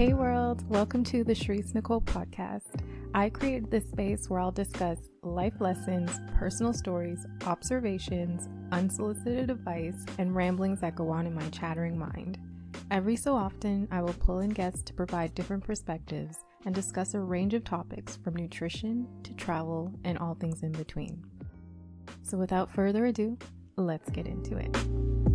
Hey world, welcome to the Sharice Nicole podcast. I created this space where I'll discuss life lessons, personal stories, observations, unsolicited advice, and ramblings that go on in my chattering mind. Every so often, I will pull in guests to provide different perspectives and discuss a range of topics from nutrition to travel and all things in between. So, without further ado, let's get into it.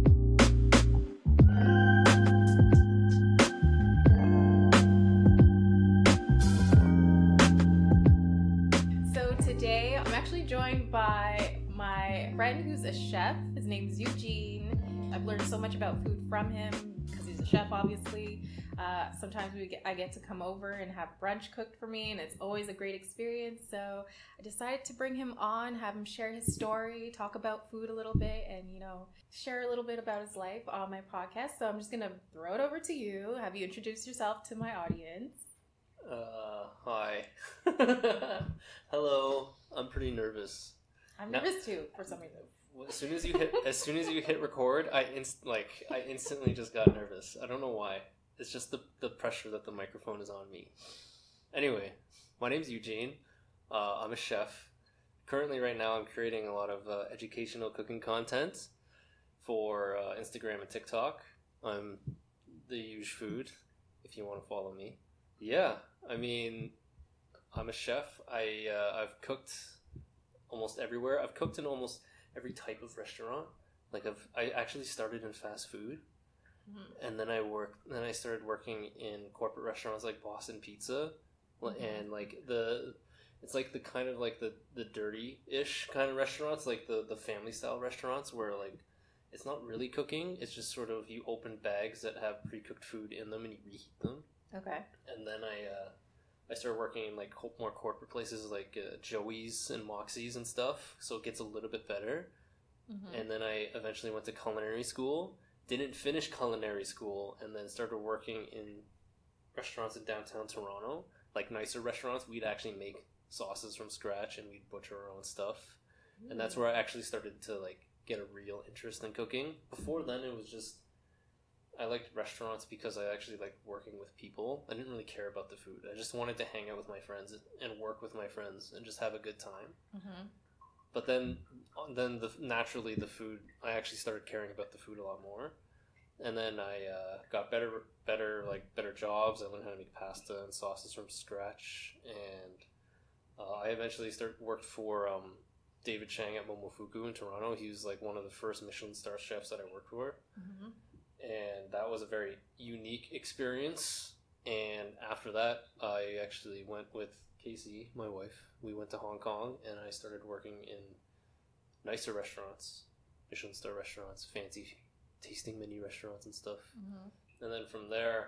Joined by my friend who's a chef. His name's Eugene. I've learned so much about food from him because he's a chef, obviously. Uh, sometimes we get, I get to come over and have brunch cooked for me, and it's always a great experience. So I decided to bring him on, have him share his story, talk about food a little bit, and you know, share a little bit about his life on my podcast. So I'm just gonna throw it over to you. Have you introduce yourself to my audience? Uh, hi. Hello. I'm pretty nervous. I'm No. nervous too for some reason. As soon as you hit, as soon as you hit record, I inst- like I instantly just got nervous. I don't know why. It's just the the pressure that the microphone is on me. Anyway, my name's Eugene. Uh, I'm a chef. Currently, right now, I'm creating a lot of uh, educational cooking content for uh, Instagram and TikTok. I'm the Eugefood. If you want to follow me, yeah. I mean, I'm a chef. I uh, I've cooked almost everywhere. I've cooked in almost every type of restaurant. Like I've I actually started in fast food, Mhm. and then I worked. Then I started working in corporate restaurants like Boston Pizza, Mhm. and like the. It's like the kind of like the the dirty ish kind of restaurants, like the the family style restaurants where like it's not really cooking. It's just sort of you open bags that have pre cooked food in them and you reheat them Okay. and then I uh, I started working in like co- more corporate places like uh, Joey's and Moxie's and stuff, so it gets a little bit better. Mhm. And then I eventually went to culinary school. Didn't finish culinary school, and then started working in restaurants in downtown Toronto, like nicer restaurants. We'd actually make sauces from scratch, and we'd butcher our own stuff. And that's where I actually started to like get a real interest in cooking. Before then, it was just I liked restaurants because I actually liked working with people. I didn't really care about the food. I just wanted to hang out with my friends and work with my friends and just have a good time. Mhm. But then, then the naturally the food. I actually started caring about the food a lot more, and then I uh, got better, better like better jobs. I learned how to make pasta and sauces from scratch, and uh, I eventually started worked for um, David Chang at Momofuku in Toronto. He was like one of the first Michelin star chefs that I worked for Mhm. Was a very unique experience. And after that, I actually went with Casey, my wife. We went to Hong Kong, and I started working in nicer restaurants, Michelin star restaurants, fancy tasting menu restaurants and stuff. Mhm. And then from there,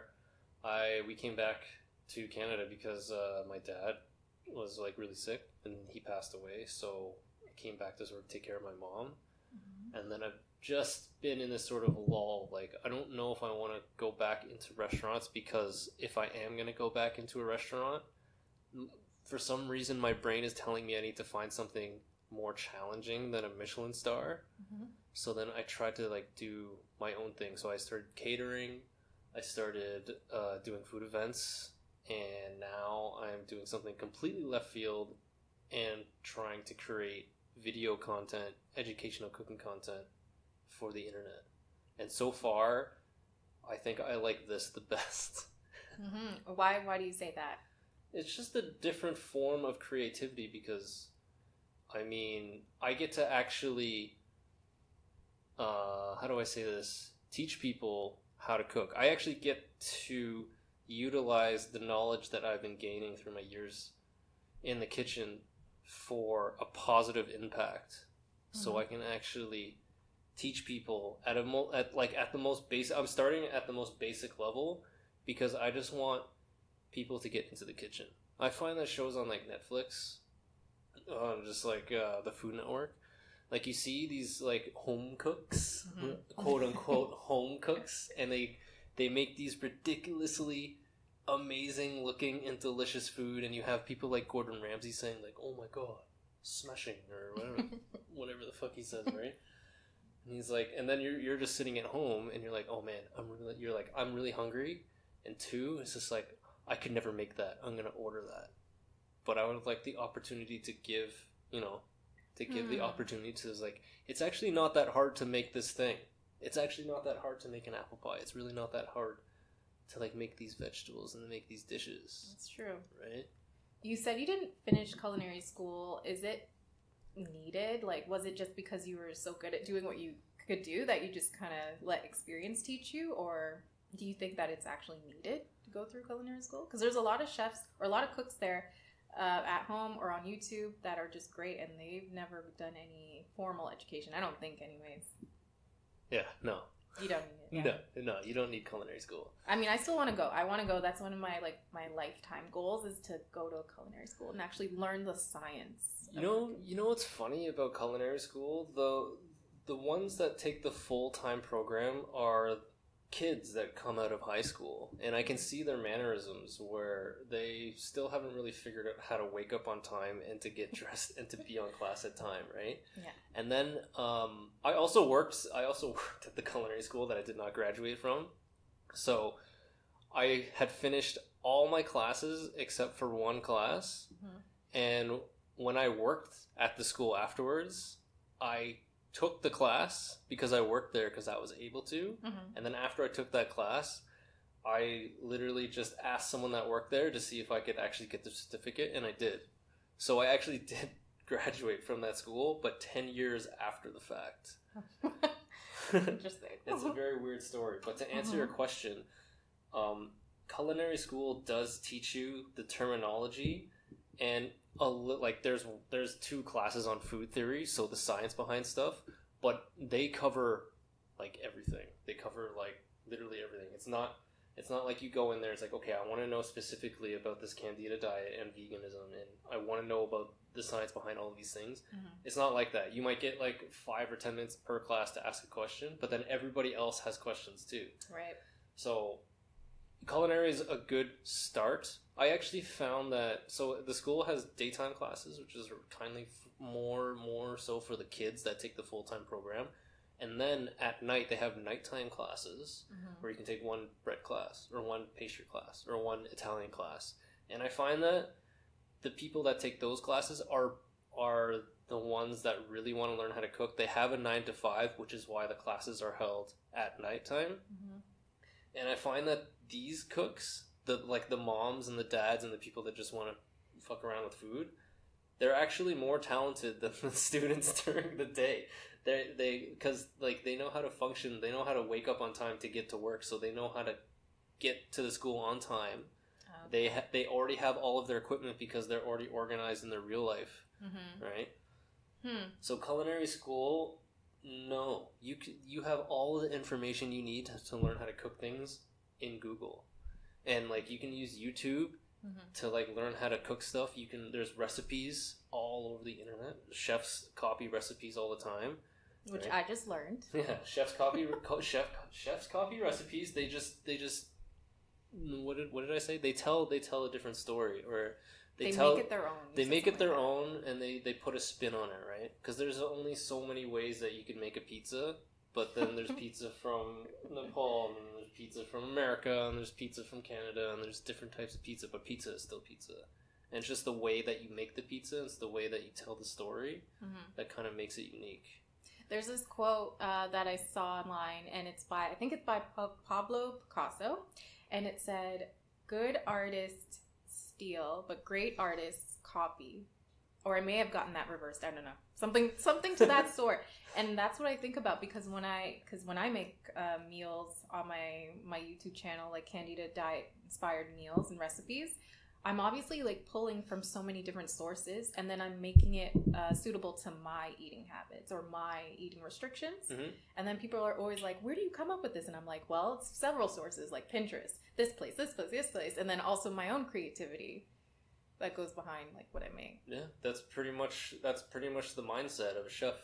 I we came back to Canada because uh, my dad was like really sick and he passed away. So I came back to sort of take care of my mom Mhm. and then I've just been in this sort of lull. Like, I don't know if I want to go back into restaurants because if I am going to go back into a restaurant, for some reason my brain is telling me I need to find something more challenging than a Michelin star. Mhm. So then I tried to like do my own thing. So I started catering. I started uh, doing food events, and now I'm doing something completely left field and trying to create video content, educational cooking content for the internet. And so far, I think I like this the best. Mhm. Why? Why do you say that? it's just a different form of creativity because I mean, I get to actually uh how do I say this? Teach people how to cook. I actually get to utilize the knowledge that I've been gaining through my years in the kitchen for a positive impact. So Mhm. I can actually teach people at a mo- at like at the most basic I'm starting at the most basic level because I just want people to get into the kitchen. I find that shows on like Netflix, uh, just like uh, the Food Network, like you see these like home cooks, Mhm. quote unquote home cooks, and they they make these ridiculously amazing looking and delicious food, and you have people like Gordon Ramsay saying like, "Oh my god, smashing" or whatever, whatever the fuck he says, right? And he's like, and then you're you're just sitting at home, and you're like, "Oh man, I'm really," you're like, "I'm really hungry." and two, it's just like I could never make that. I'm gonna order that, but I would like the opportunity to give, you know, to give the Hmm. opportunity to like it's actually not that hard to make this thing. It's actually not that hard to make an apple pie. It's really not that hard to like make these vegetables and to make these dishes, That's true. right? You said you didn't finish culinary school. Is it needed? Like, was it just because you were so good at doing what you could do that you just kind of let experience teach you, or do you think that it's actually needed to go through culinary school? Because there's a lot of chefs or a lot of cooks there uh, at home or on YouTube that are just great, and they've never done any formal education. I don't think, anyways. Yeah, no, You don't need it. yeah. no, no. You don't need culinary school. I mean, I still want to go. I want to go. That's one of my like my lifetime goals is to go to a culinary school and actually learn the science. You know, you know what's funny about culinary school? The the ones that take the full time program are kids that come out of high school, and I can see their mannerisms where they still haven't really figured out how to wake up on time and to get dressed and to be on class at time, right? Yeah. And then um, I also worked. I also worked at the culinary school that I did not graduate from, so I had finished all my classes except for one class. Mhm. And when I worked at the school afterwards, I took the class because I worked there because I was able to. Mhm. And then after I took that class, I literally just asked someone that worked there to see if I could actually get the certificate, and I did. So I actually did graduate from that school, but 10 years after the fact. Interesting. It's a very weird story. But to answer your question, um, culinary school does teach you the terminology, and a li- like there's there's two classes on food theory, so the science behind stuff, but they cover like everything. They cover like literally everything. It's not it's not like you go in there. It's like okay, I want to know specifically about this candida diet and veganism, and I want to know about the science behind all of these things. Mhm. It's not like that. You might get like five or ten minutes per class to ask a question, but then everybody else has questions too. Right. So, culinary is a good start. I actually found that so the school has daytime classes, which is kindly f- more more so for the kids that take the full time program, and then at night they have nighttime classes Mhm. where you can take one bread class or one pastry class or one Italian class. And I find that the people that take those classes are are the ones that really want to learn how to cook. They have a 9 to 5, which is why the classes are held at nighttime. Mhm. And I find that these cooks, the like the moms and the dads and the people that just want to fuck around with food, they're actually more talented than the students during the day. They they because like they know how to function, they know how to wake up on time to get to work, so they know how to get to the school on time. Oh. They ha- they already have all of their equipment because they're already organized in their real life, Mhm. right? Hmm. So culinary school, no, you c- you have all the information you need to learn how to cook things in Google, and like you can use YouTube Mhm. to like learn how to cook stuff. You can there's recipes all over the internet. Chefs copy recipes all the time. Which Right. I just learned. Yeah, chefs copy co- chef chefs copy recipes. They just they just what did what did I say? They tell they tell a different story or they, They, tell make it their own. They make it their like own and they they put a spin on it right because there's only so many ways that you can make a pizza but then there's pizza from nepal and there's pizza from america and there's pizza from canada and there's different types of pizza but pizza is still pizza and it's just the way that you make the pizza it's the way that you tell the story that. Mhm. that kind of makes it unique There's this quote uh, that I saw online, and it's by I think it's by Pa- Pablo Picasso, and it said, "Good artists steal, but great artists copy." Or I may have gotten that reversed. I don't know something something to that sort. And that's what I think about because when I because when I make uh, meals on my my YouTube channel, like Candida Diet inspired meals and recipes, I'm obviously like pulling from so many different sources, and then I'm making it uh, suitable to my eating habits or my eating restrictions. Mhm. And then people are always like, "Where do you come up with this?" And I'm like, "Well, it's several sources, like Pinterest, this place, this place, this place, and then also my own creativity that goes behind like what I make." yeah that's pretty much that's pretty much the mindset of a chef.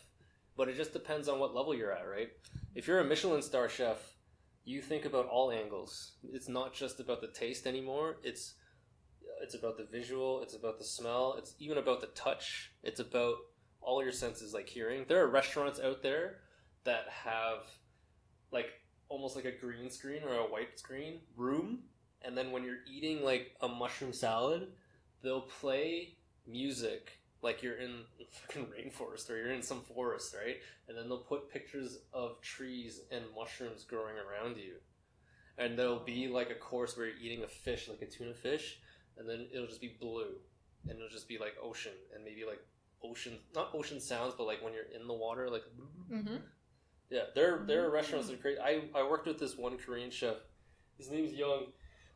But it just depends on what level you're at right? If you're a michelin star chef you think about all angles. It's not just about the taste anymore. It's it's about the visual it's about the smell it's even about the touch. It's about all your senses like hearing. There are restaurants out there that have like almost like a green screen or a white screen room and then when you're eating like a mushroom salad, they'll play music like you're in a fucking rainforest or you're in some forest, right? And then they'll put pictures of trees and mushrooms growing around you. And there'll be like a course where you're eating a fish, like a tuna fish, and then it'll just be blue. And it'll just be like ocean and maybe like ocean not ocean sounds, but like when you're in the water, like Mm-hmm. yeah, there there are restaurants that are great. I, I worked with this one Korean chef. His name's Young.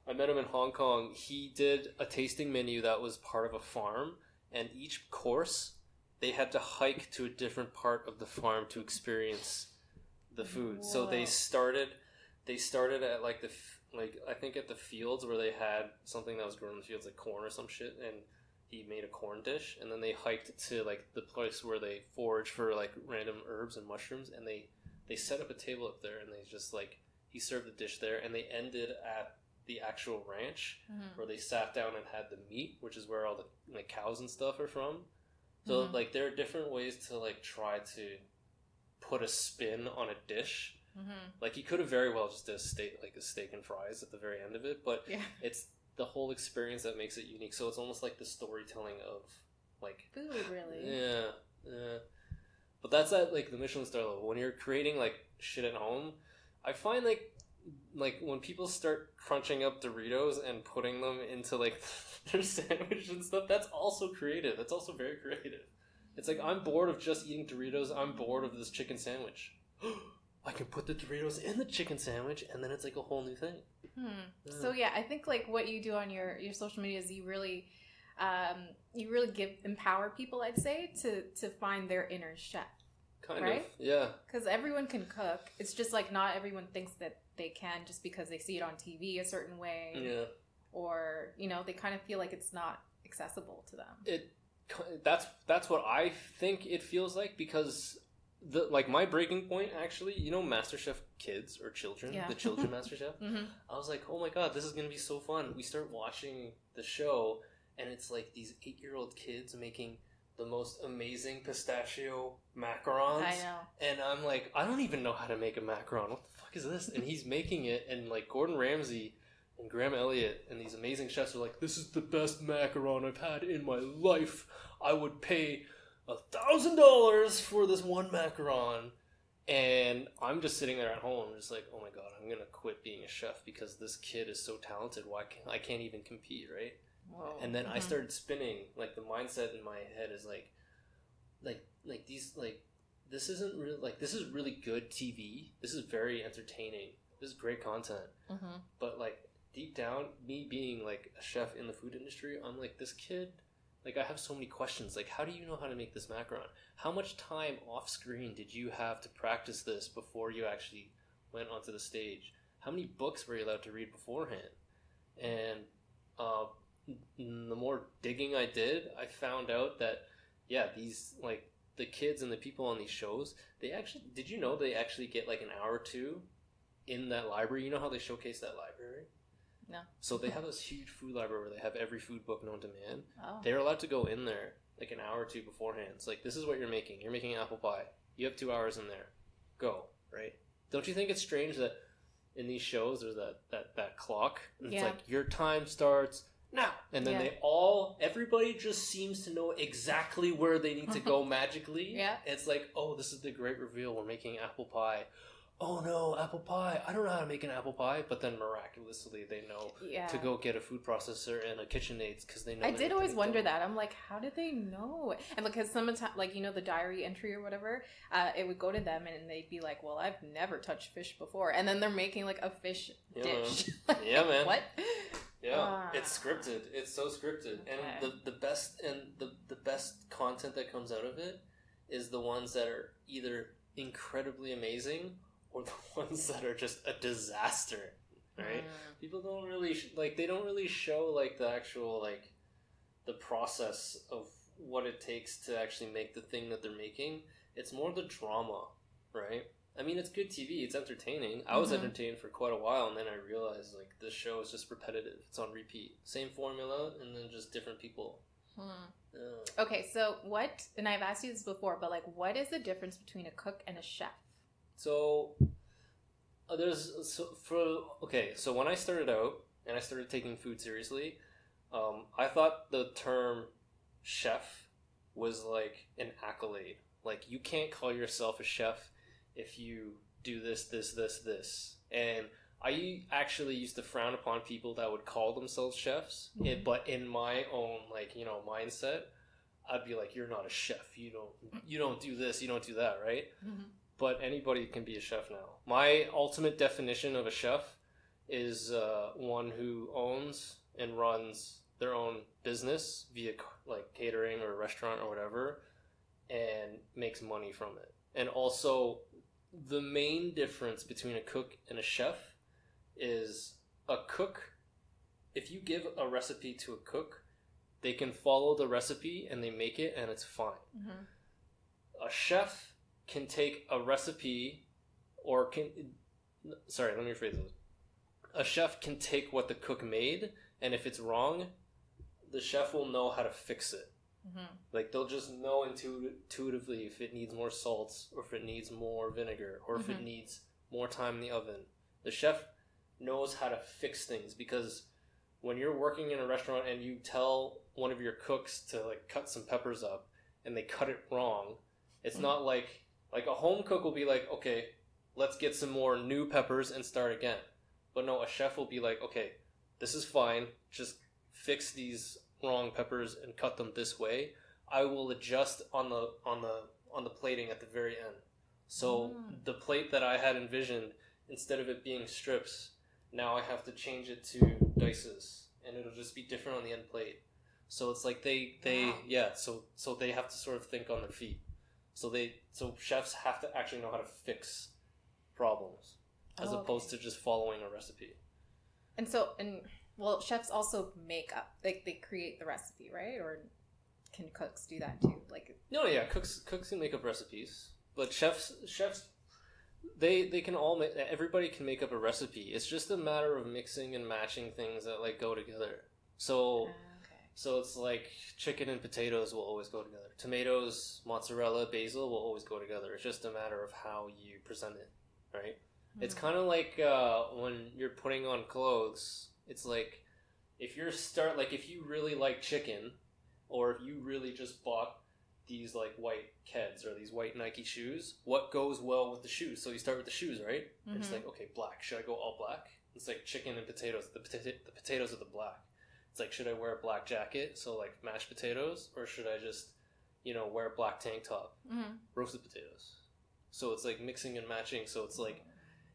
I met him in Hong Kong. He did a tasting menu that was part of a farm, and each course they had to hike to a different part of the farm to experience the food. So they started they started at like the like I think at the fields where they had something that was grown in the fields like corn or some shit and he made a corn dish and then they hiked to like the place where they forage for like random herbs and mushrooms and they they set up a table up there and they just like he served the dish there and they ended at the actual ranch Mm-hmm. where they sat down and had the meat which is where all the like cows and stuff are from so Mhm. like there are different ways to like try to put a spin on a dish Mm-hmm. like he could have very well just did a steak like a steak and fries at the very end of it but Yeah. it's the whole experience that makes it unique so it's almost like the storytelling of like Food, really. yeah, yeah. But that's at like the Michelin star level. When you're creating like shit at home, I find like like when people start crunching up Doritos and putting them into like their sandwich and stuff, that's also creative. That's also very creative. It's like I'm bored of just eating Doritos. I'm bored of this chicken sandwich. I can put the Doritos in the chicken sandwich, and then it's like a whole new thing. Hmm. Yeah. So yeah, I think like what you do on your your social media is you really um, you really give empower people. I'd say to to find their inner chef Kind Right? of, yeah. because everyone can cook. It's just like not everyone thinks that they can just because they see it on TV a certain way, Yeah. or you know they kind of feel like it's not accessible to them. it that's that's what I think it feels like because the like my breaking point actually, you know, MasterChef kids or children, Yeah. the children MasterChef. hmm I was like, oh my god, this is gonna be so fun. We start watching the show, and it's like these eight-year-old kids making the most amazing pistachio macarons. I know. And I'm like, I don't even know how to make a macaron. What the fuck is this? And he's making it, and like Gordon Ramsay and Graham Elliott and these amazing chefs are like, this is the best macaron I've had in my life. I would pay a thousand dollars for this one macaron. And I'm just sitting there at home, just like, oh my god, I'm gonna quit being a chef because this kid is so talented. Why can't I can't even compete, right? Whoa. and then I Mhm. started spinning. Like the mindset in my head is like, like, like these, like this isn't really like this is really good TV. This is very entertaining. This is great content. Mhm. But like deep down, me being like a chef in the food industry, I'm like this kid. Like I have so many questions. Like, how do you know how to make this macaron? How much time off screen did you have to practice this before you actually went onto the stage? How many books were you allowed to read beforehand? And uh, the more digging I did, I found out that yeah, these like the kids and the people on these shows, they actually did you know they actually get like an hour or two in that library? You know how they showcase that library? No. So they have this huge food library where they have every food book known to man. Oh. They're allowed to go in there like an hour or two beforehand. It's like this is what you're making. You're making apple pie. You have two hours in there. Go right. Don't you think it's strange that in these shows there's that that that clock? And It's like your time starts now, and then Yeah. they all everybody just seems to know exactly where they need to go magically. Yeah. It's like oh, this is the great reveal. We're making apple pie. Oh no, apple pie! I don't know how to make an apple pie, but then miraculously they know yeah. to go get a food processor and a KitchenAid because they know. I did always wonder them. that. I'm like, how did they know? And because sometimes, like you know, the diary entry or whatever, uh, it would go to them and they'd be like, "Well, I've never touched fish before," and then they're making like a fish Yeah, dish. Yeah, man. What? Yeah, Ah. it's scripted. It's so scripted, Okay. and the the best and the the best content that comes out of it is the ones that are either incredibly amazing or the ones that are just a disaster. Right? Mm. People don't really sh- like. They don't really show like the actual like the process of what it takes to actually make the thing that they're making. It's more the drama, right? I mean, it's good TV. It's entertaining. I was Mhm. entertained for quite a while, and then I realized like this show is just repetitive. It's on repeat, same formula, and then just different people. Hmm. Yeah. Okay, so what? And I've asked you this before, but like, what is the difference between a cook and a chef? So uh, there's so for okay. So when I started out and I started taking food seriously, um, I thought the term chef was like an accolade. Like you can't call yourself a chef if you do this, this, this, this. And I actually used to frown upon people that would call themselves chefs, Mhm. it, but in my own like you know mindset, I'd be like, "You're not a chef. You don't you don't do this. You don't do that, right?" Mhm. But anybody can be a chef now. My ultimate definition of a chef is uh, one who owns and runs their own business via like catering or restaurant or whatever, and makes money from it. And also, the main difference between a cook and a chef is a cook. If you give a recipe to a cook, they can follow the recipe and they make it, and it's fine Mhm. a chef can take a recipe or can sorry let me rephrase this a chef can take what the cook made and if it's wrong the chef will know how to fix it Mhm. like they'll just know intuitively if it needs more salt or if it needs more vinegar or if it Mhm. needs more time in the oven the chef knows how to fix things because when you're working in a restaurant and you tell one of your cooks to like cut some peppers up and they cut it wrong it's Mhm. not like like a home cook will be like okay let's get some more new peppers and start again but no a chef will be like okay this is fine just fix these wrong peppers and cut them this way i will adjust on the on the on the plating at the very end. So Mm. the plate that i had envisioned instead of it being strips now i have to change it to dices and it'll just be different on the end plate. So it's like they they Wow. yeah so so they have to sort of think on their feet. So they so chefs have to actually know how to fix problems as Oh, opposed to just following a recipe. And so, and well, chefs also make up, like they create the recipe, right? Or can cooks do that too? Like, No, yeah, cooks cooks can make up recipes, but chefs chefs they they can all make everybody can make up a recipe. It's just a matter of mixing and matching things that like go together. So okay. so it's like chicken and potatoes will always go together. Tomatoes, mozzarella, basil will always go together. It's just a matter of how you present it, right? It's Mhm. kind of like uh, when you're putting on clothes. It's like if you're start like if you really like chicken, or if you really just bought these like white Keds or these white Nike shoes, what goes well with the shoes? So you start with the shoes, right? And It's like okay, black. Should I go all black? It's like chicken and potatoes. The pota- the potatoes are the black. It's like should I wear a black jacket? So like mashed potatoes, or should I just you know wear a black tank top? Mhm. Roasted potatoes. So it's like mixing and matching. So it's like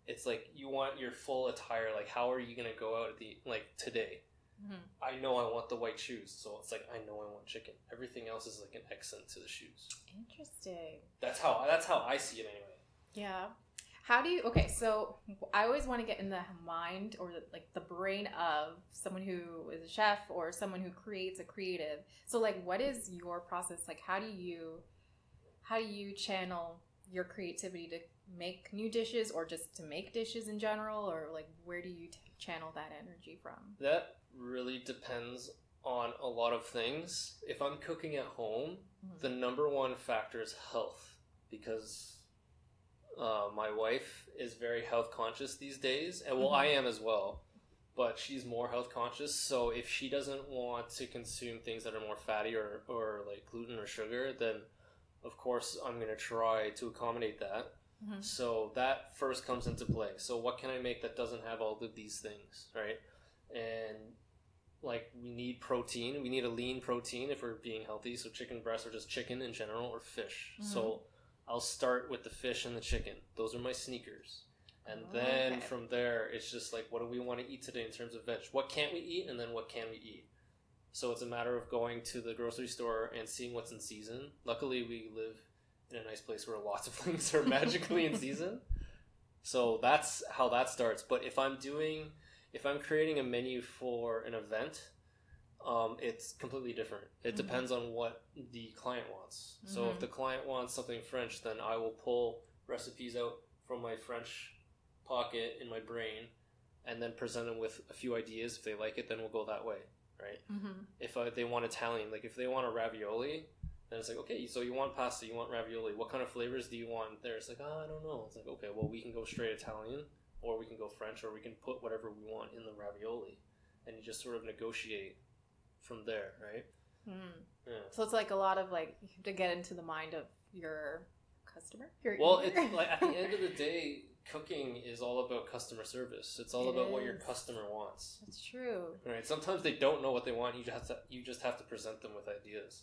it's like you want your full attire like how are you gonna go out at the like today Mhm. i know i want the white shoes so it's like i know i want chicken everything else is like an accent to the shoes Interesting. that's how that's how i see it anyway Yeah. How do you? Okay, so I always want to get in the mind or the, like the brain of someone who is a chef or someone who creates a creative. So, like, what is your process? Like, how do you, how do you channel your creativity to make new dishes or just to make dishes in general, or like, where do you t- channel that energy from? that really depends on a lot of things if i'm cooking at home Mhm. the number one factor is health because uh, my wife is very health conscious these days and well Mhm. i am as well but she's more health conscious so if she doesn't want to consume things that are more fatty or, or like gluten or sugar then of course i'm going to try to accommodate that Mhm. so that first comes into play. So what can i make that doesn't have all of these things right? And like we need protein. We need a lean protein if we're being healthy. So chicken breasts or just chicken in general or fish. Mhm. so i'll start with the fish and the chicken. Those are my sneakers. And Oh, then okay. from there it's just like what do we want to eat today in terms of veg? What can't we eat and then what can we eat? So it's a matter of going to the grocery store and seeing what's in season. Luckily we live in a nice place where lots of things are magically in season so that's how that starts but if i'm doing if i'm creating a menu for an event um, it's completely different it Mhm. depends on what the client wants so if Mhm. the client wants something french then i will pull recipes out from my french pocket in my brain and then present them with a few ideas if they like it then we'll go that way right Mhm. if uh, they want Italian, like if they want a ravioli, then it's like, okay, so you want pasta, you want ravioli. What kind of flavors do you want there? It's like, oh, I don't know. It's like, okay, well, we can go straight Italian, or we can go French, or we can put whatever we want in the ravioli. and you just sort of negotiate from there, right? Hmm. Yeah. So it's like a lot of like you have to get into the mind of your customer. Your Well, eater. it's like at the end of the day, cooking is all about customer service. It's all It about what your customer wants. That's true. Right? Sometimes they don't know what they want. You just have to you just have to present them with ideas.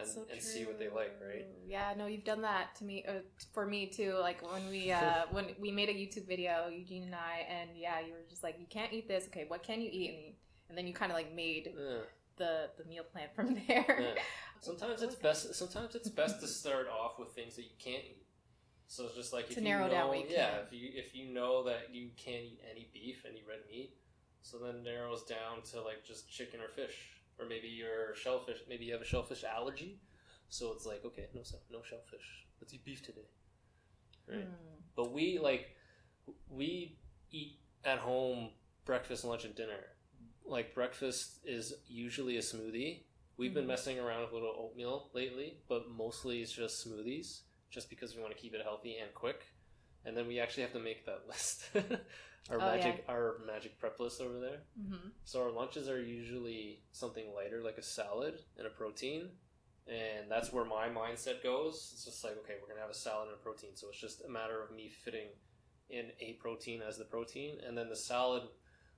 And- so and see what they like, right? Yeah, no, you've done that to me, uh, for me too. Like when we uh, when we made a YouTube video, Eugene and I, and yeah, you were just like, you can't eat this. Okay, what can you eat? And, and then you kind of like made Yeah. the the meal plan from there. Yeah. Sometimes it's best. Sometimes it's best to start off with things that you can't eat. So it's just like if To you narrow know, down what you yeah, can. if you if you know that you can't eat any beef, any red meat, so then narrows down to like just chicken or fish, or maybe your shellfish. Maybe you have a shellfish allergy, so it's like okay, no no shellfish. Let's eat beef today. Right. Hmm. But we like we eat at home breakfast, lunch, and dinner. Like breakfast is usually a smoothie. We've been Mhm. messing around with a little oatmeal lately, but mostly it's just smoothies, just because we want to keep it healthy and quick. And then we actually have to make that list. our Oh, magic our magic prep list over there. Mhm. So our lunches are usually something lighter, like a salad and a protein. And that's where my mindset goes. It's just like, okay, we're gonna have a salad and a protein. So it's just a matter of me fitting in a protein as the protein, and then the salad.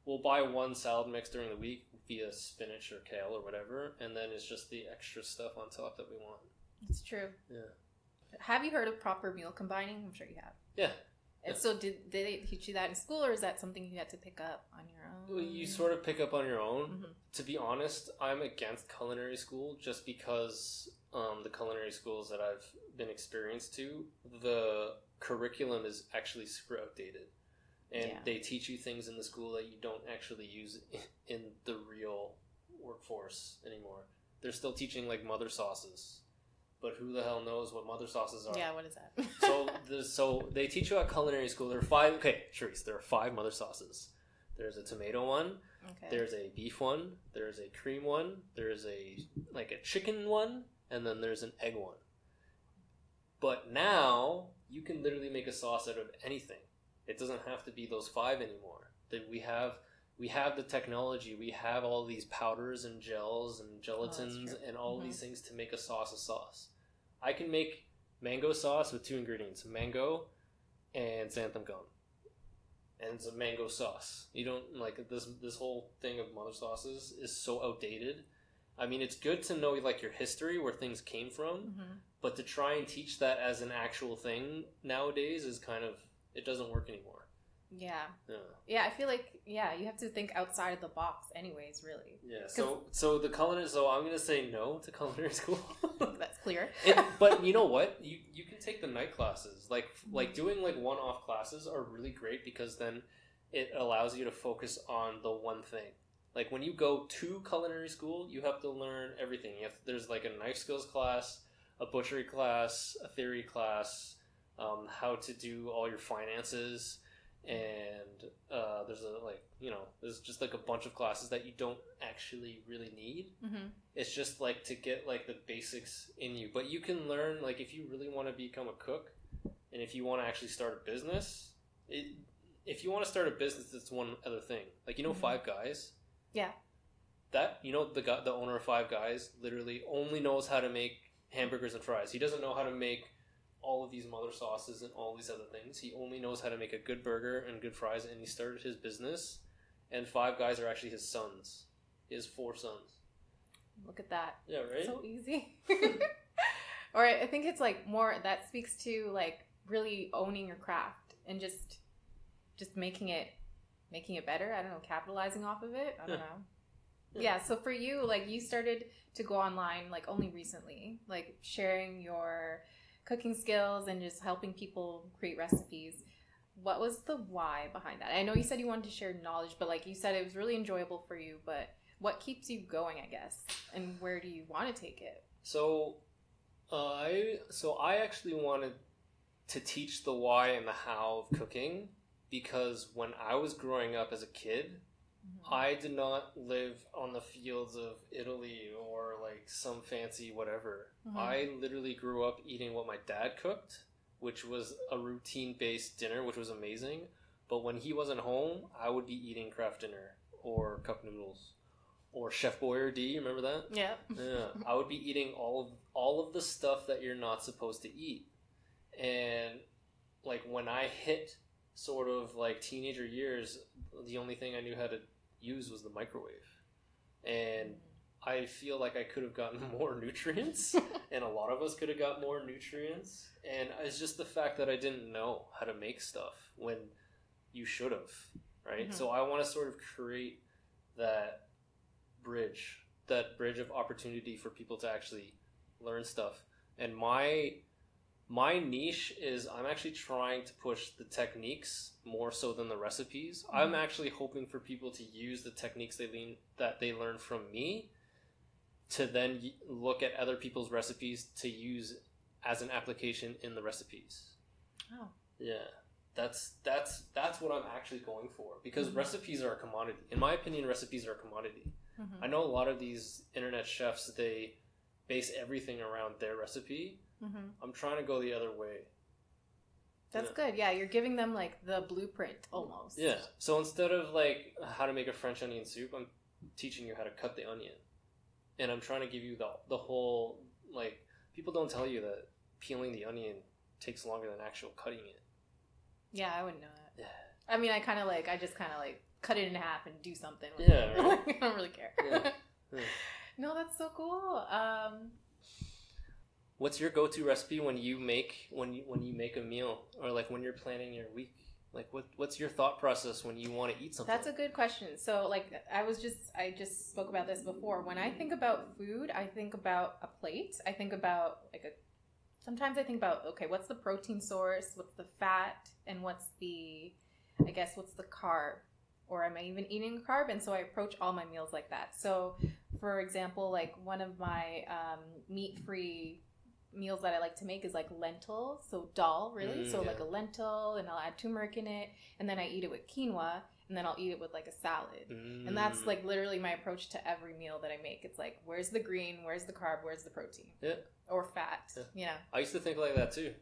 We'll buy one salad mix during the week via spinach or kale or whatever, and then it's just the extra stuff on top that we want. It's true. Yeah. Have you heard of proper meal combining? I'm sure you have. Yeah. And Yeah. so, did, did they teach you that in school, or is that something you had to pick up on your own? Well, You sort of pick up on your own. Mhm. to be honest, I'm against culinary school just because um, the culinary schools that I've been experienced to, the curriculum is actually super outdated. And Yeah. they teach you things in the school that you don't actually use in the real workforce anymore. They're still teaching like mother sauces, but who the hell knows what mother sauces are? Yeah, what is that? so so they teach you at culinary school. There are five. Okay, Charisse, there are five mother sauces. There's a tomato one. okay. There's a beef one, there's a cream one, there's a like a chicken one, and then there's an egg one. But now you can literally make a sauce out of anything. It doesn't have to be those five anymore. That we have we have the technology, we have all these powders and gels and gelatins true. and all Mhm. these things to make a sauce a sauce. I can make mango sauce with two ingredients, mango and xanthan gum and it's a mango sauce. You don't like this. This whole thing of mother sauces is so outdated. I mean, it's good to know like your history, where things came from, hmm but to try and teach that as an actual thing nowadays is kind of it doesn't work anymore. Yeah, Yeah, yeah. I feel like yeah, you have to think outside of the box, anyways. Really, yeah. So, so the culinary. So I'm gonna say no to culinary school. that's clear. it, but you know what? You you can take the night classes. Like like doing like one off classes are really great because then it allows you to focus on the one thing. Like when you go to culinary school, you have to learn everything. You have there's like a knife skills class, a butchery class, a theory class, um, how to do all your finances, and uh, there's a like you know there's just like a bunch of classes that you don't actually really need. Hmm it's just like to get like the basics in you. But you can learn like if you really want to become a cook and if you want to actually start a business it, if you want to start a business it's one other thing. Like you know Mhm. five guys? Yeah. that you know the guy the owner of five guys literally only knows how to make hamburgers and fries. He doesn't know how to make all of these mother sauces and all these other things he only knows how to make a good burger and good fries and he started his business and five guys are actually his sons he has four sons Look at that. yeah right So easy. or I think it's like more that speaks to like really owning your craft and just just making it making it better. I don't know, capitalizing off of it. I don't Yeah. know. Yeah. Yeah. So for you, like you started to go online like only recently, like sharing your cooking skills and just helping people create recipes. What was the why behind that? I know you said you wanted to share knowledge, but like you said, it was really enjoyable for you. But what keeps you going, I guess, and where do you want to take it? So, uh, I so I actually wanted to teach the why and the how of cooking because when I was growing up as a kid, I did not live on the fields of Italy or like some fancy whatever. Mhm. I literally grew up eating what my dad cooked, which was a routine based dinner, which was amazing. But when he wasn't home, I would be eating Kraft Dinner or cup noodles or Chef Boyardee. Remember that? Yeah. Yeah, I would be eating all of all of the stuff that you're not supposed to eat, and like when I hit sort of like teenager years, the only thing I knew how to use was the microwave, and I feel like I could have gotten more nutrients, and a lot of us could have got more nutrients, and it's just the fact that I didn't know how to make stuff when you should have, right? Mhm. So I want to sort of create that bridge, that bridge of opportunity for people to actually learn stuff. And my my niche is I'm actually trying to push the techniques more so than the recipes. I'm Mhm. actually hoping for people to use the techniques they lean that they learn from me to then look at other people's recipes to use as an application in the recipes. Oh. Yeah. That's that's that's what I'm actually going for because Mhm. recipes are a commodity. In my opinion, recipes are a commodity. Mhm. I know a lot of these internet chefs they base everything around their recipe. Mhm. I'm trying to go the other way. That's Yeah. good. Yeah, you're giving them like the blueprint almost. Yeah. So instead of like how to make a French onion soup, I'm teaching you how to cut the onion, and I'm trying to give you the the whole like people don't tell you that peeling the onion takes longer than actual cutting it. Yeah, I wouldn't know that. Yeah. I mean, I kind of like, I just kind of like cut it in half and do something. With Yeah, right. I don't really care. Yeah. Yeah. no, that's so cool. Um, What's your go-to recipe when you make when you when you make a meal or like when you're planning your week? Like what what's your thought process when you want to eat something? That's a good question. So, like, I was just, I just spoke about this before. When I think about food, I think about a plate. I think about, like, a, sometimes I think about, okay, what's the protein source? What's the fat? And what's the, I guess, what's the carb? Or am I even eating a carb? And so I approach all my meals like that. So, for example, like, one of my um, meat free meals that I like to make is like lentil, so dal, really. Mm, so, yeah. like a lentil, and I'll add turmeric in it and then I eat it with quinoa, and then I'll eat it with like a salad. And that's Mm. like literally my approach to every meal that I make. It's like, where's the green? Where's the carb? Where's the protein? Yeah. Or fat. Yeah. Yeah. I used to think like that too.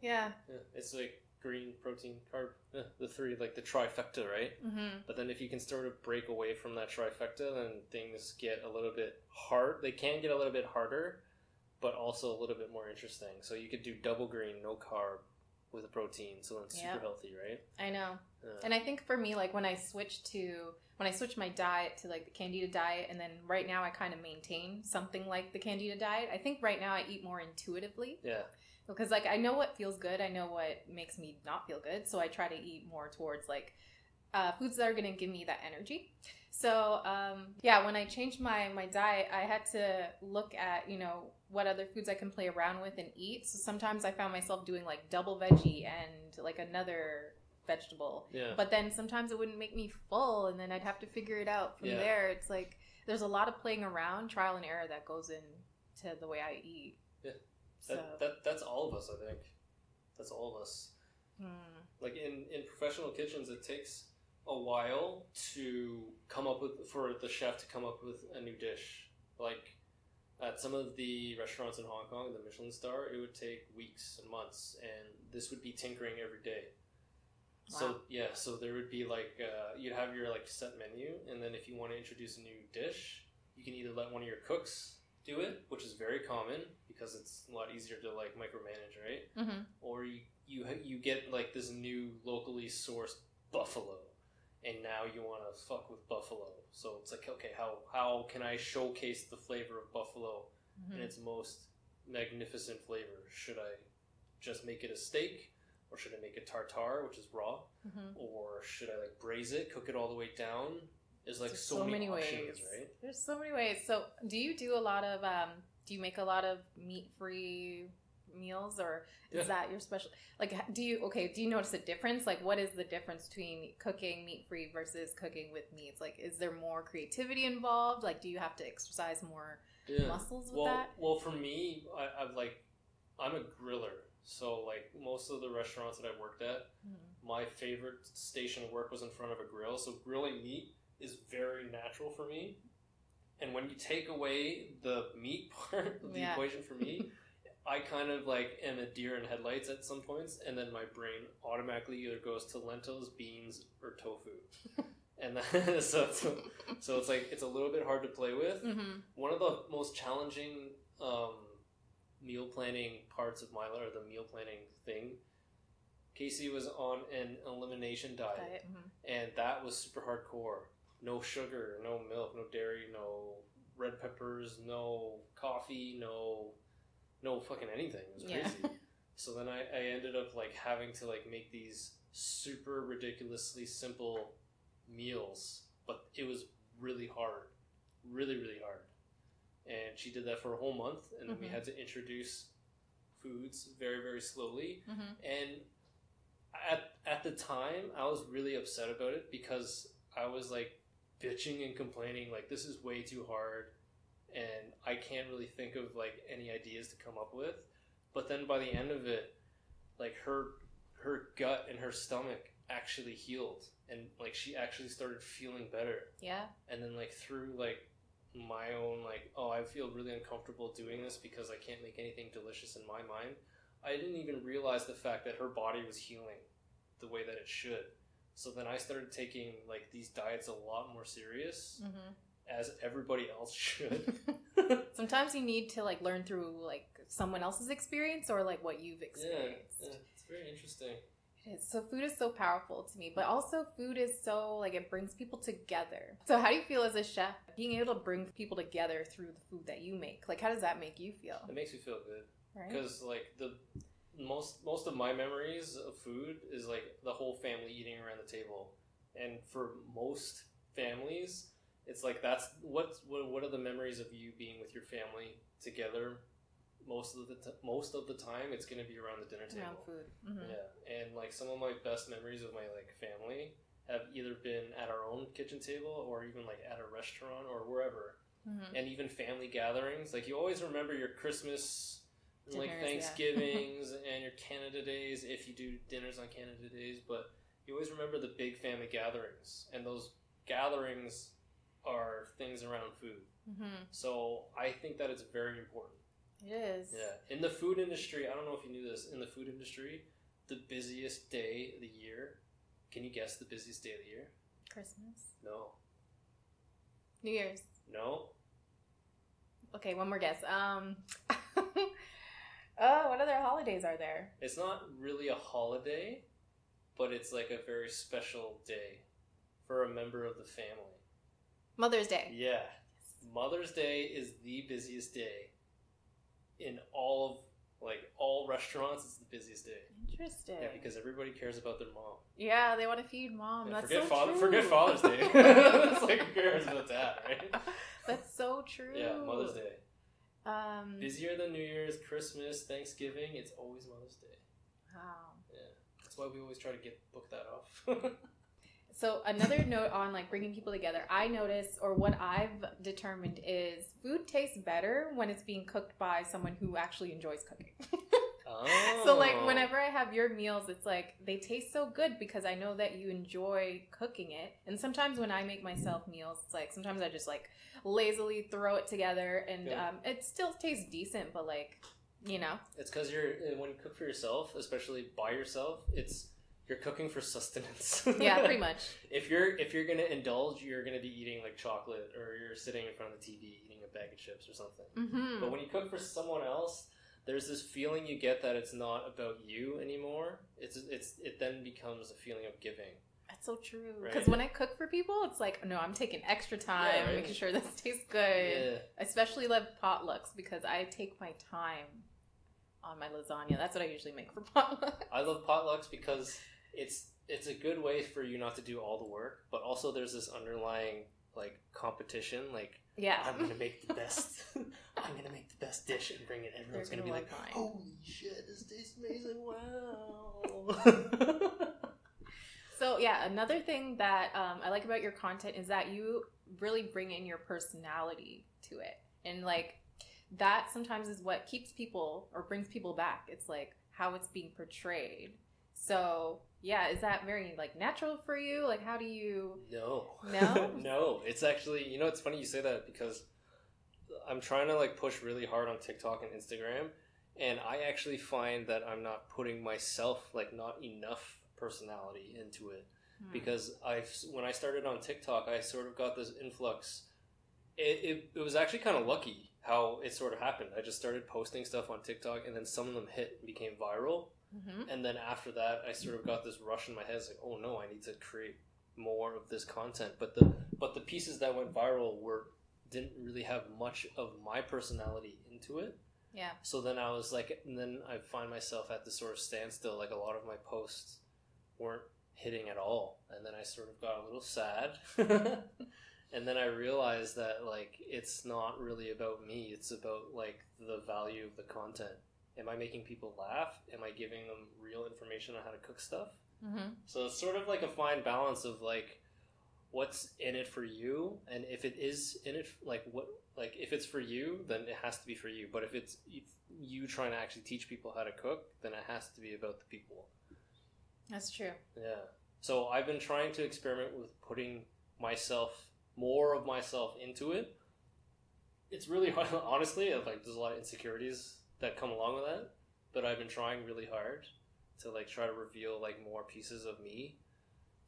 Yeah. Yeah, it's like green, protein, carb, yeah, the three like the trifecta, right? Mm-hmm. But then if you can sort of break away from that trifecta, then things get a little bit hard. They can get a little bit harder, but also a little bit more interesting. So you could do double green, no carb, with a protein, so then it's super healthy, right? I know. And I think for me, like when I switched to when I switched my diet to like the candida diet, and then right now I kind of maintain something like the candida diet. I think right now I eat more intuitively yeah, because like I know what feels good, I know what makes me not feel good, so I try to eat more towards like uh, foods that are going to give me that energy. So um, yeah, when I changed my my diet, I had to look at you know what other foods I can play around with and eat. So sometimes I found myself doing like double veggie and like another vegetable, yeah. but then sometimes it wouldn't make me full, and then I'd have to figure it out from Yeah. there. It's like there's a lot of playing around, trial and error that goes into the way I eat. Yeah. So. That, that that's all of us, I think. That's all of us. hmm. Like in in professional kitchens, it takes a while to come up with for the chef to come up with a new dish. Like at some of the restaurants in Hong Kong, the Michelin star, it would take weeks and months, and this would be tinkering every day. So yeah, so there would be like uh, you'd have your like set menu, and then if you want to introduce a new dish, you can either let one of your cooks do it, which is very common because it's a lot easier to like micromanage, right? Mm-hmm. or you you you get like this new locally sourced buffalo, and now you want to fuck with buffalo. So it's like, okay, how how can I showcase the flavor of buffalo Mm-hmm. in its most magnificent flavor? Should I just make it a steak, or should I make it tartare, which is raw, Mm-hmm. or should I like braise it, cook it all the way down? There's like There's so, many, options, right? There's so many ways. So, do you do a lot of? Um, do you make a lot of meat-free meals, or is Yeah. that your special? Like, do you okay? Do you notice a difference? Like, what is the difference between cooking meat-free versus cooking with meats? Like, is there more creativity involved? Like, do you have to exercise more Yeah. muscles with well, that? well, for me, I, I'm like, I'm a griller. So like most of the restaurants that I worked at, Mhm. my favorite station of work was in front of a grill. So grilling meat is very natural for me. And when you take away the meat part of the Yeah. equation for me, I kind of like am a deer in headlights at some points, and then my brain automatically either goes to lentils, beans, or tofu. and then, so it's, so it's like it's a little bit hard to play with. hmm One of the most challenging um, meal planning parts of my or the meal planning thing. Casey was on an elimination diet, it. mhm. and that was super hardcore. No sugar, no milk, no dairy, no red peppers, no coffee, no no fucking anything. It was Yeah. crazy. so then I, I ended up like having to like make these super ridiculously simple meals, but it was really hard. Really, really hard. And she did that for a whole month and then we Mhm. had to introduce foods very, very slowly Mhm. and at at the time I was really upset about it because I was like bitching and complaining like this is way too hard and I can't really think of like any ideas to come up with. But then by the end of it like her her gut and her stomach actually healed and like she actually started feeling better. Yeah. and then like through like my own like oh i feel really uncomfortable doing this because i can't make anything delicious in my mind i didn't even realize the fact that her body was healing the way that it should. So then i started taking like these diets a lot more serious. Hmm as everybody else should Sometimes you need to like learn through like someone else's experience or like what you've yeah, experienced. yeah, it's very interesting It is. So food is so powerful to me, but also food is so like it brings people together. So how do you feel as a chef being able to bring people together through the food that you make? Like how does that make you feel? it makes me feel good Right? because like the most most of my memories of food is like the whole family eating around the table and for most families it's like that's what what, what are the memories of you being with your family together most of the t- most of the time it's going to be around the dinner table Around food. hmm yeah and like some of my best memories of my like family have either been at our own kitchen table or even like at a restaurant or wherever hmm and even family gatherings. Like you always remember your Christmas, and, like Dinners, yeah. Thanksgivings, and your Canada Days if you do dinners on Canada Days. But you always remember the big family gatherings, and those gatherings are things around food. hmm So I think that it's very important. It is. Yeah, in the food industry, I don't know if you knew this. In the food industry, the busiest day of the year. Can you guess the busiest day of the year? Christmas. No, New Year's. no. Okay, one more guess. Um Oh, what other holidays are there? It's not really a holiday, but it's like a very special day for a member of the family. Mother's Day. Yeah. Mother's Day is the busiest day in all of like all restaurants it's the busiest day. Interesting. Yeah, because everybody cares about their mom. Yeah, they want to feed mom. Yeah, That's forget so father true. forget Father's Day. it's like who cares about that, right? That's so true. Yeah, Mother's Day. Um, Busier than New Year's, Christmas, Thanksgiving, it's always Mother's Day. wow. Yeah that's why we always try to get book that off. So another note on like bringing people together, I notice, or what I've determined is food tastes better when it's being cooked by someone who actually enjoys cooking. oh. so like whenever I have your meals, it's like they taste so good because I know that you enjoy cooking it. And sometimes when I make myself meals, it's like sometimes I just like lazily throw it together, and Yeah. um, it still tastes decent, but like you know, It's because you're uh, when you cook for yourself, especially by yourself. It's you're cooking for sustenance. yeah, pretty much. if you're if you're gonna indulge, you're gonna be eating like chocolate, or you're sitting in front of the TV eating a bag of chips or something. hmm But when you cook for someone else, there's this feeling you get that it's not about you anymore. It's it's it then becomes a feeling of giving. That's so true. Right. Because when I cook for people, it's like, no, I'm taking extra time, Yeah, right. making sure this tastes good. Yeah. I especially love potlucks because I take my time on my lasagna. That's what I usually make for potluck. I love potlucks because it's it's a good way for you not to do all the work, but also there's this underlying like competition. Like yeah. I'm gonna make the best. I'm gonna make the best dish and bring it. Everyone's They're gonna, gonna be like, like mine. "Holy shit, this tastes amazing! Wow!" So yeah, another thing that um, I like about your content is that you really bring in your personality to it, and like that sometimes is what keeps people or brings people back. It's like how it's being portrayed. So yeah, is that very like natural for you? Like how do you? no, No? no. It's actually you know it's funny you say that because I'm trying to like push really hard on TikTok and Instagram, and I actually find that I'm not putting myself like not enough personality into it. Hmm. because I when I started on TikTok, I sort of got this influx. It, it, it was actually kind of lucky how it sort of happened. I just started posting stuff on TikTok, and then some of them hit and became viral. Mhm. And then after that, I sort of got this rush in my head. It's like, oh no, I need to create more of this content. But the but the pieces that went viral were didn't really have much of my personality into it. yeah. So then I was like, and then I find myself at this sort of standstill. Like a lot of my posts weren't hitting at all, and then I sort of got a little sad. and then I realized that like it's not really about me. It's about like the value of the content. Am I making people laugh? Am I giving them real information on how to cook stuff? hmm So it's sort of like a fine balance of like what's in it for you, and if it is in it, like what, like if it's for you, then it has to be for you. But if it's if you trying to actually teach people how to cook, then it has to be about the people. That's true. Yeah. So I've been trying to experiment with putting myself more of myself into it. It's really hard, honestly. Like there's a lot of insecurities that come along with that, but I've been trying really hard to like try to reveal like more pieces of me.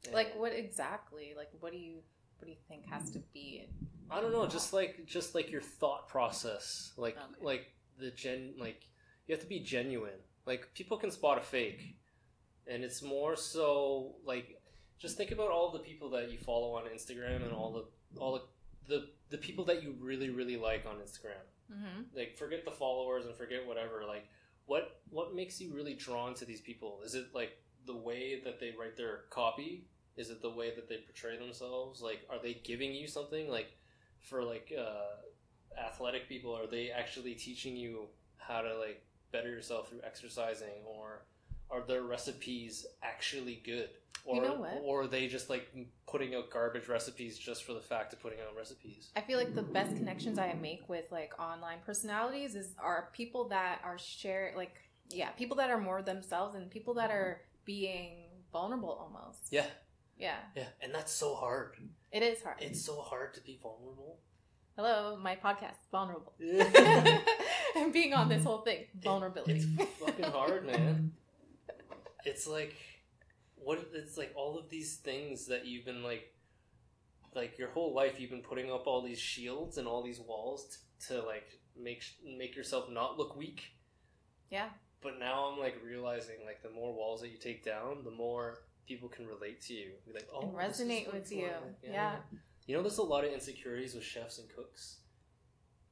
And- Like what exactly? Like what do you what do you think has to be I don't know, just like just like your thought process, like Okay. like the gen, like you have to be genuine. Like people can spot a fake, and it's more so like just think about all the people that you follow on Instagram and all the all the the, the people that you really really like on Instagram. Mm-hmm. Like forget the followers and forget whatever. Like what what makes you really drawn to these people? Is it like the way that they write their copy? Is it the way that they portray themselves? Like are they giving you something? Like for like uh, athletic people, are they actually teaching you how to like better yourself through exercising, or are their recipes actually good? Or, You know or are they just like putting out garbage recipes just for the fact of putting out recipes? I feel like the best connections I make with like online personalities is are people that are share like yeah, people that are more themselves and people that are being vulnerable almost. Yeah, Yeah. yeah, and that's so hard. It is hard. It's so hard to be vulnerable. Hello, my podcast, Vulnerable. and being on this whole thing, vulnerability. It's fucking hard, man. It's like what it's like all of these things that you've been like like your whole life you've been putting up all these shields and all these walls t- to like make make yourself not look weak. yeah. But now I'm like realizing like the more walls that you take down, the more people can relate to you. Be like, oh, And resonate with you. like. Yeah. You know, there's a lot of insecurities with chefs and cooks.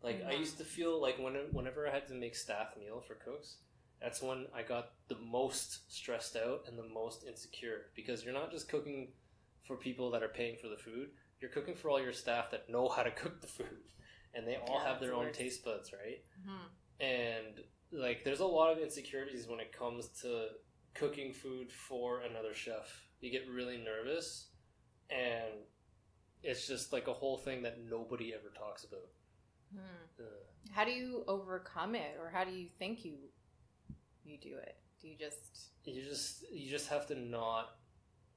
Like I mm-hmm. used to feel like when whenever I had to make staff meal for cooks, that's when I got the most stressed out and the most insecure because you're not just cooking for people that are paying for the food. You're cooking for all your staff that know how to cook the food, and they all Yeah, have their own taste buds, right? Mhm. and like there's a lot of insecurities when it comes to cooking food for another chef you get really nervous and it's just like a whole thing that nobody ever talks about Hmm. uh, How do you overcome it or how do you think you you do it? Do you just you just you just have to not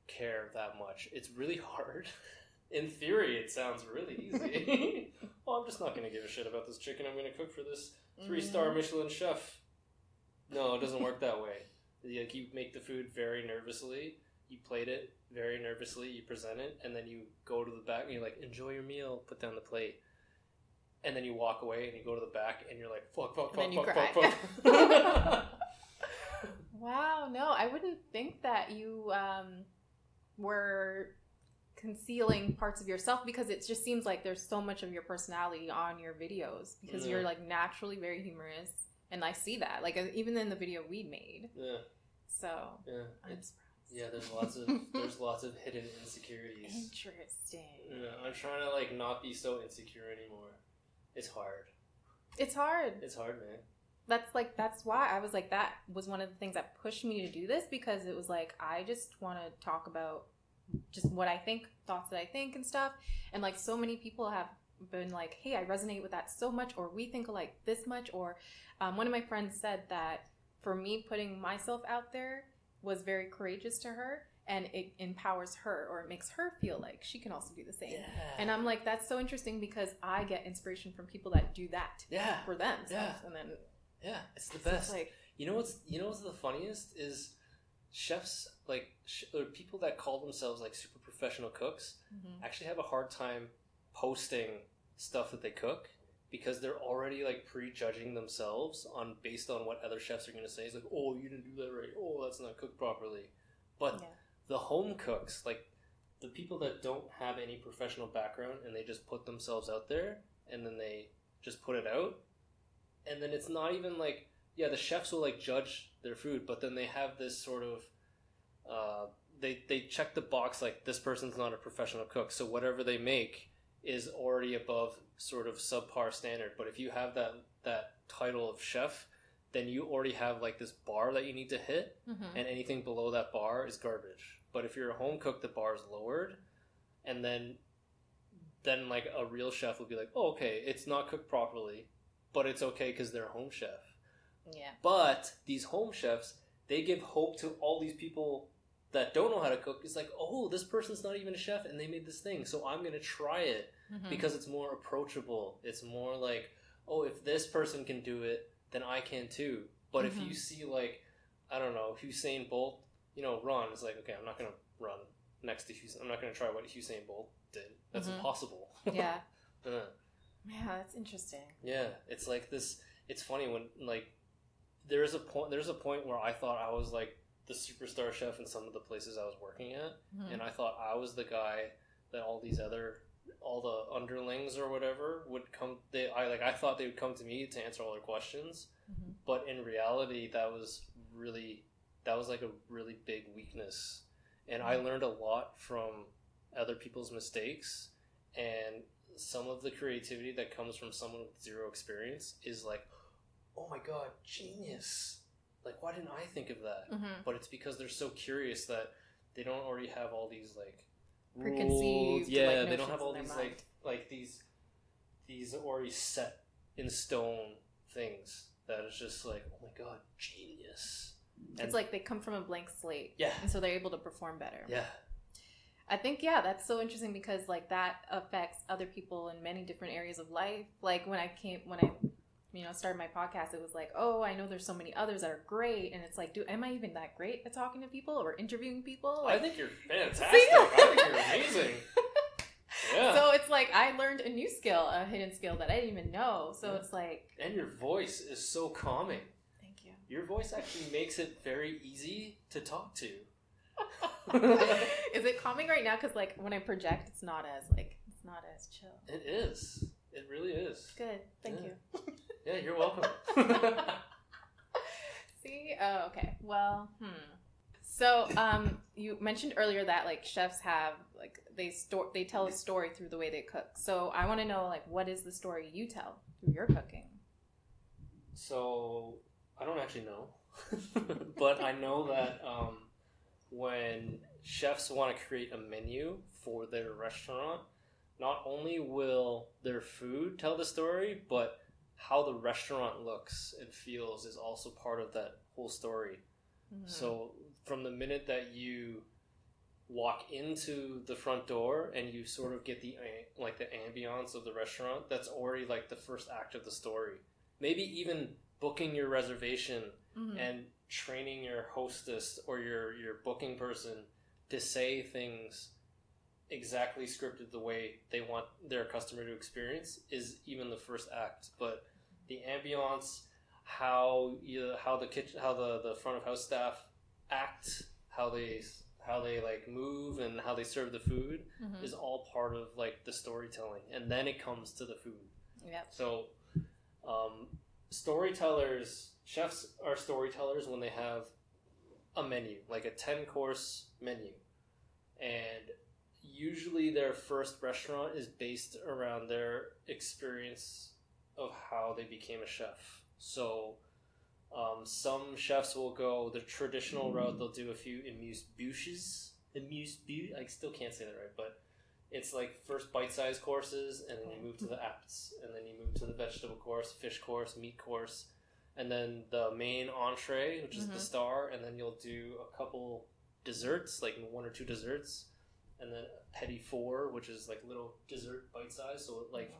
care that much it's really hard in theory it sounds really easy well i'm just not going to give a shit about this chicken i'm going to cook for this three star Mm. Michelin chef. No, it doesn't work that way. Like you make the food very nervously, you plate it very nervously, you present it, and then you go to the back and you're like, enjoy your meal, put down the plate. And then you walk away and you go to the back and you're like, fuck, fuck, then fuck, fuck, fuck, fuck. Wow, no, I wouldn't think that you um, were concealing parts of yourself because it just seems like there's so much of your personality on your videos because you're like naturally very humorous and I see that like uh, even in the video we made. yeah, So yeah. I'm surprised. yeah, there's lots of there's lots of hidden insecurities. Interesting. Yeah, I'm trying to like not be so insecure anymore. It's hard. It's hard. It's hard, man. That's like that's why I was like that was one of the things that pushed me to do this because it was like I just want to talk about just what I think, thoughts that I think and stuff. And like so many people have been like, "Hey, I resonate with that so much," or "We think alike this much," or um, one of my friends said that for me putting myself out there was very courageous to her and it empowers her or it makes her feel like she can also do the same. And I'm like, that's so interesting because I get inspiration from people that do that yeah, for them. Yeah. And then yeah, it's the so it's best. like You know what's you know what's the funniest is chefs like sh- or people that call themselves like super professional cooks Mhm. actually have a hard time posting stuff that they cook because they're already like prejudging themselves on based on what other chefs are going to say. It's like, oh, you didn't do that right. Oh, that's not cooked properly. But Yeah. the home cooks, like the people that don't have any professional background and they just put themselves out there and then they just put it out, and then it's not even like yeah, the chefs will like judge their food, but then they have this sort of uh, they they check the box like this person's not a professional cook, so whatever they make is already above sort of subpar standard. But if you have that that title of chef, then you already have like this bar that you need to hit, Mhm. and anything below that bar is garbage. But if you're a home cook, the bar is lowered, and then then like a real chef will be like, oh, okay, it's not cooked properly, but it's okay because they're a home chef. Yeah. But these home chefs, they give hope to all these people that don't know how to cook. It's like, oh, this person's not even a chef and they made this thing, so I'm gonna try it Mhm. because it's more approachable. It's more like, oh, if this person can do it, then I can too. But if you Mhm. see like, I don't know, Usain Bolt, you know, run, it's like, okay, I'm not gonna run next to Usain. I'm not gonna try what Usain Bolt did. That's Mhm. impossible. yeah. Uh. Yeah, that's interesting. Yeah, it's like this. It's funny when like there's a point. There's a point where I thought I was like the superstar chef in some of the places I was working at, Mhm. and I thought I was the guy that all these other all the underlings or whatever would come. They I like I thought they would come to me to answer all their questions, Mhm. but in reality, that was really that was like a really big weakness, and I learned a lot from other people's mistakes, and some of the creativity that comes from someone with zero experience is like, oh my god, genius! Like, why didn't I think of that? Mhm. But it's because they're so curious that they don't already have all these like Preconceived, rules. like, Yeah, they don't have all these mind. like like these these already set in stone things that is just like, oh my god, genius! It's like they come from a blank slate. Yeah. And so they're able to perform better. Yeah, I think yeah, that's so interesting because like that affects other people in many different areas of life. Like when I came when I you know started my podcast, it was like, oh, I know there's so many others that are great, and it's like, do am I even that great at talking to people or interviewing people? I think you're fantastic. I think you're amazing. Yeah, so it's like I learned a new skill, a hidden skill that I didn't even know. So Yeah. it's like, and your voice is so calming. thank you. Your voice actually makes it very easy to talk to. Is it calming right now? Because like when I project, it's not as like it's not as chill. It is. It really is. Good, thank Yeah. you. Yeah, you're welcome. See, oh, okay. Well, hmm. So, um, you mentioned earlier that like chefs have like they store they tell a story through the way they cook. So I want to know like what is the story you tell through your cooking? so I don't actually know, but I know that um, when chefs want to create a menu for their restaurant, not only will their food tell the story, but how the restaurant looks and feels is also part of that whole story. Mhm. So from the minute that you walk into the front door and you sort of get the like the ambiance of the restaurant, that's already like the first act of the story. Maybe even booking your reservation Mhm. and training your hostess or your your booking person to say things exactly scripted the way they want their customer to experience is even the first act but the ambiance how you how the kitchen how the the front of house staff act how they how they like move and how they serve the food Mhm. is all part of like the storytelling and then it comes to the food Yep. so, um, storytellers, chefs are storytellers when they have a menu, like a 10 course menu. And usually their first restaurant is based around their experience of how they became a chef. So, um, some chefs will go the traditional route, they'll do a few amuse bouches. Amuse bouche, I still can't say that right, but it's like first bite-sized courses and then you move to the apps and then you move to the vegetable course fish course meat course and then the main entree which is the Mhm. star and then you'll do a couple desserts like one or two desserts and then a petit four which is like little dessert bite size so like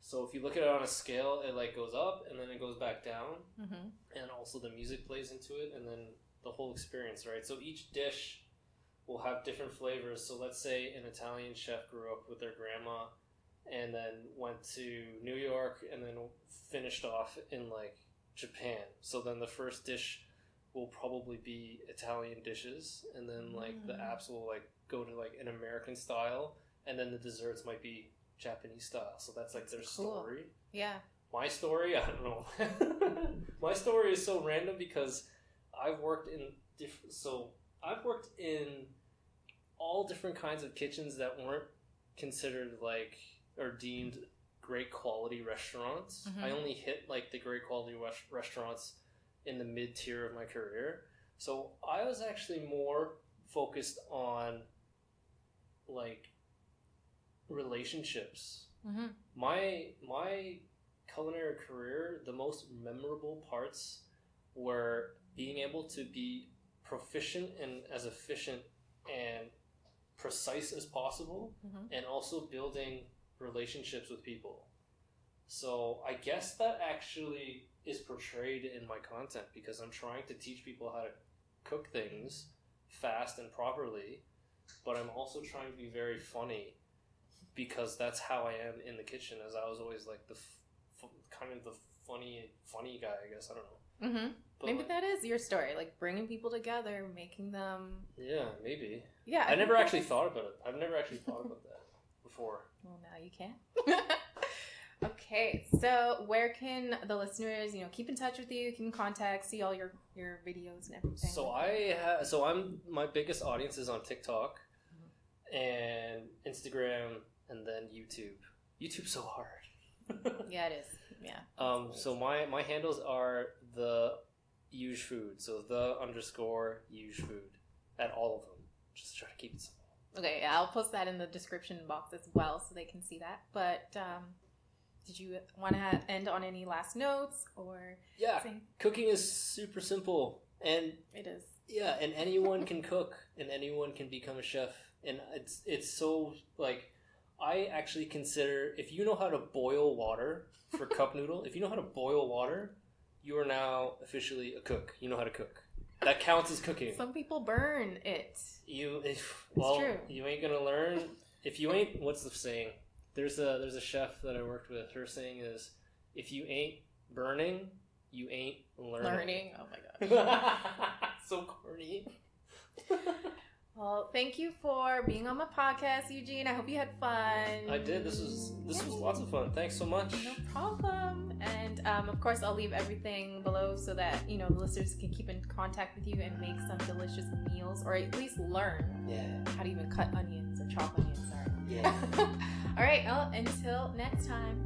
so if you look at it on a scale it like goes up and then it goes back down Mhm. and also the music plays into it and then the whole experience, right? So each dish will have different flavors. So let's say an Italian chef grew up with their grandma and then went to New York and then finished off in like Japan. So then the first dish will probably be Italian dishes and then like the Mm. apps will like go to like an American style and then the desserts might be Japanese style. So that's like their Cool. story Yeah. my story i don't know my story is so random because i've worked in different so i've worked in all different kinds of kitchens that weren't considered like or deemed great quality restaurants Mhm. i only hit like the great quality res- restaurants in the mid tier of my career so i was actually more focused on like relationships Mm-hmm. my my culinary career the most memorable parts were being able to be proficient and as efficient and precise as possible Mhm. and also building relationships with people so i guess that actually is portrayed in my content because i'm trying to teach people how to cook things fast and properly but i'm also trying to be very funny because that's how I am in the kitchen. As I was always like the f- f- kind of the funny, funny guy. I guess I don't know. Mm-hmm. But Maybe like- that is your story, like bringing people together, making them. Yeah, maybe. Yeah. I, think never actually is- thought about it. I've never actually thought about that before. Well, now you can. okay, so where can the listeners, you know, keep in touch with you, keep in contact, see all your your videos and everything? So I ha- so I'm my biggest audience is on TikTok and Instagram and then YouTube. YouTube's so hard. Yeah, it is. Yeah. Um, so my my handles are the Eugefood. So the underscore Eugefood at all of them. Just try to keep it simple. Okay, yeah, I'll post that in the description box as well so they can see that. But um, did you want to end on any last notes or Yeah, cooking is super simple, and it is? yeah, and anyone can cook, and anyone can become a chef, and it's it's so like I actually consider if you know how to boil water for cup noodle, if you know how to boil water, you are now officially a cook. You know how to cook. That counts as cooking. Some people burn it. You if well, true. you ain't gonna learn if you ain't. What's the saying? There's a there's a chef that I worked with. Her saying is, if you ain't burning, you ain't learning. Learning. Oh my gosh. so corny. Well, thank you for being on my podcast, Eugene. I hope you had fun. I did. This was this was lots of fun. Thanks so much. No problem. And um, of course, I'll leave everything below so that you know the listeners can keep in contact with you and make some delicious meals, or at least learn yeah. how to even cut onions or chop onions. Sorry. Yeah. All right. Well, until next time.